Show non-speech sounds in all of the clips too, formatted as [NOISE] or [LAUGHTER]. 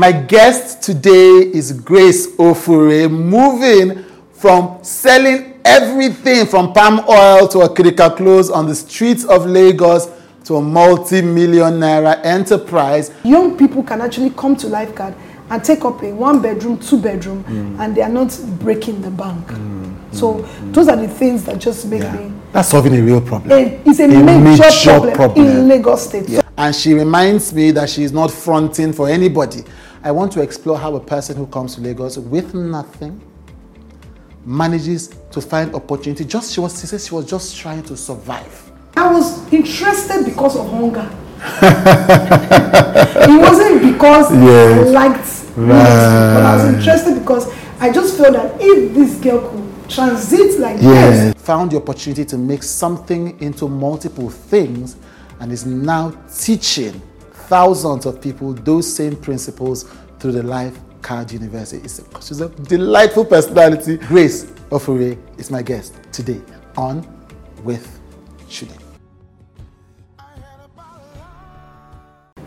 My guest today is Grace Ofure, moving from selling everything from palm oil to acrylic clothes on the streets of Lagos to a multi-million naira enterprise. Young people can actually come to Life Card and take up a one bedroom, two bedroom, mm. and they are not breaking the bank. Mm. so mm. those are the things that just make Yeah. me. That's solving a real problem. A, it's a, A major, major problem, problem. in Lagos State. Yeah. And she reminds me that she is not fronting for anybody. I want to explore how a person who comes to Lagos with nothing manages to find opportunity. Just she was she says she was just trying to survive. I was interested because of hunger. [LAUGHS] it wasn't because Yes. I liked music, but I was interested because I just felt that if this girl could transit like this, Found the opportunity to make something into multiple things and is now teaching thousands of people those same principles through the Life Card University. It's a, she's a delightful personality. Grace Ofure is my guest today on With Chude.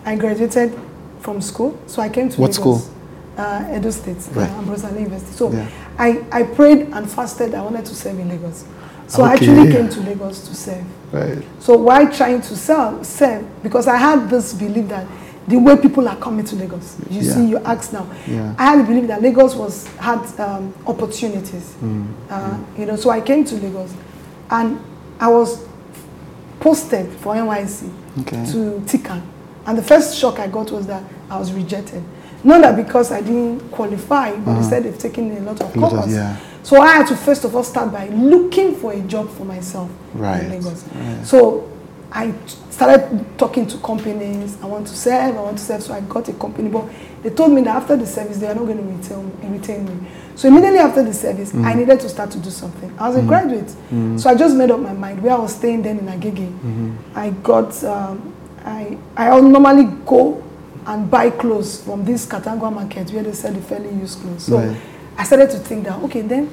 I graduated from school, so I came to What Lagos, school? Uh, Edo State, Right. uh, Ambrose University. So Yeah. I, I prayed and fasted. I wanted to serve in Lagos. So I actually came to Lagos to serve. Right. So why trying to sell, serve, because I had this belief that the way people are coming to Lagos, you Yeah. see, you ask now. Yeah. I had the belief that Lagos was had um, opportunities. Mm. Uh, you know, so I came to Lagos, and I was posted for NYSC Okay. to Tikan, and the first shock I got was that I was rejected. Not that because I didn't qualify, but they said they've taken a lot of Uh-huh. A lot of- courses. yeah. So I had to first of all start by looking for a job for myself Right, in Lagos. right. So I started talking to companies. I want to serve. I want to serve. So I got a company, but they told me that after the service they are not going to retain, retain me. So immediately after the service, Mm. I needed to start to do something. I was a graduate, so I just made up my mind where I was staying then in Agege. Mm-hmm. I got. Um, I I normally go and buy clothes from this Katangowa market where they sell the fairly used clothes. So Right. I started to think that okay, then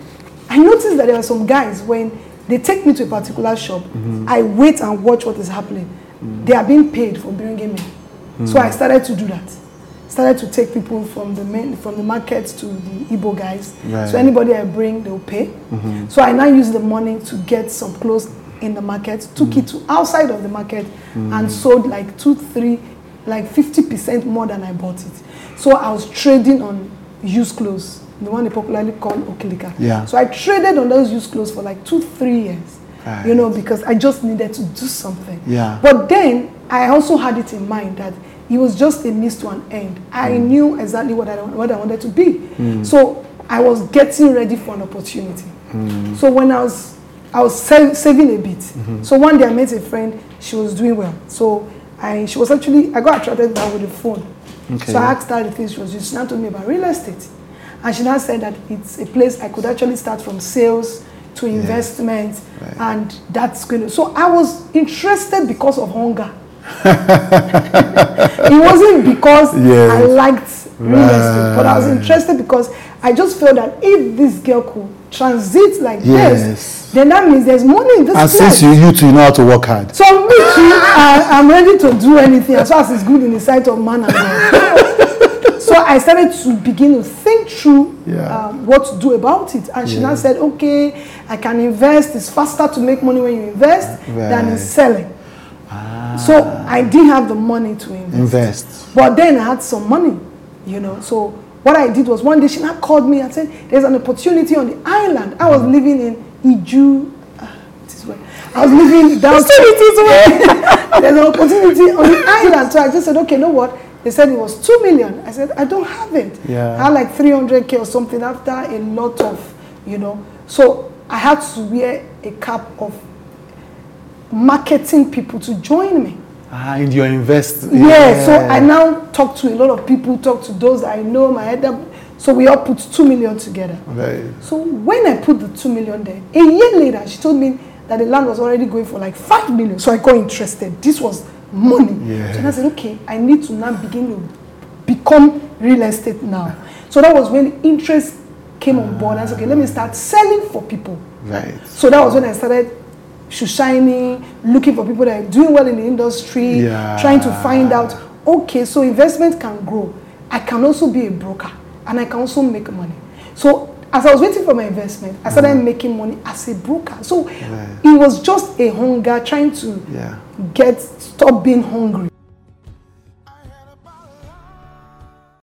I noticed that there are some guys when they take me to a particular shop, mm-hmm. I wait and watch what is happening. Mm-hmm. They are being paid for bringing me. So I mm-hmm. started to do that. Started to take people from the main, from the market to the Igbo guys. Right. So anybody I bring, they'll pay. So I now use the money to get some clothes in the market, took it to outside of the market, and sold like two, three, like fifty percent more than I bought it. So I was trading on used clothes, the one they popularly call okilika. Yeah. So I traded on those used clothes for like two, three years. Right. You know, because I just needed to do something. Yeah. But then I also had it in mind that it was just a means to an end. I Mm. knew exactly what I what I wanted to be. So I was getting ready for an opportunity. Mm. So when I was I was sa- saving a bit. Mm-hmm. So one day I met a friend. She was doing well. So I she was actually I got attracted her with the phone. Okay. So I asked her the things she was doing. She now told me about real estate. And she now said that it's a place I could actually start from sales to investment Right. and that's going to so I was interested because of hunger. [LAUGHS] it wasn't because Yes. I liked real estate, but I was interested because I just feel that if this girl could transit like Yes. this, then that means there's money in this And place. since you, you two know how to work hard. So me too, I, I'm ready to do anything as far as it's good in the sight of man and God. [LAUGHS] so I started to begin to think through Yeah. um, what to do about it. And she now said, okay, I can invest. It's faster to make money when you invest than in Right. selling. So I didn't have the money to invest. Invest. But then I had some money, you know. So what I did was one day she now called me and said, There's an opportunity on the island. I was living in Iju. ah, it is where- I was living down [LAUGHS] There's an opportunity on the island. So I just said, Okay, know what? They said it was two million. I said, I don't have it. Yeah. I had like 300k or something after a lot of, you know. So I had to wear a cap of marketing people to join me. Ah, in your invest. Yeah, so I now talk to a lot of people, talk to those I know, my up. So we all put two million together. Right. So when I put the two million there, a year later, she told me that the land was already going for like five million. So I got interested. This was money. Yeah. So I said, okay, I need to now begin to become real estate now. So that was when interest came on board. I said, okay, let me start selling for people. Right. So that was when I started shining, looking for people that are doing well in the industry, Yeah. trying to find out, okay, so investment can grow. I can also be a broker and I can also make money. So as I was waiting for my investment, I started Yeah. making money as a broker. So Yeah. it was just a hunger trying to get stop being hungry.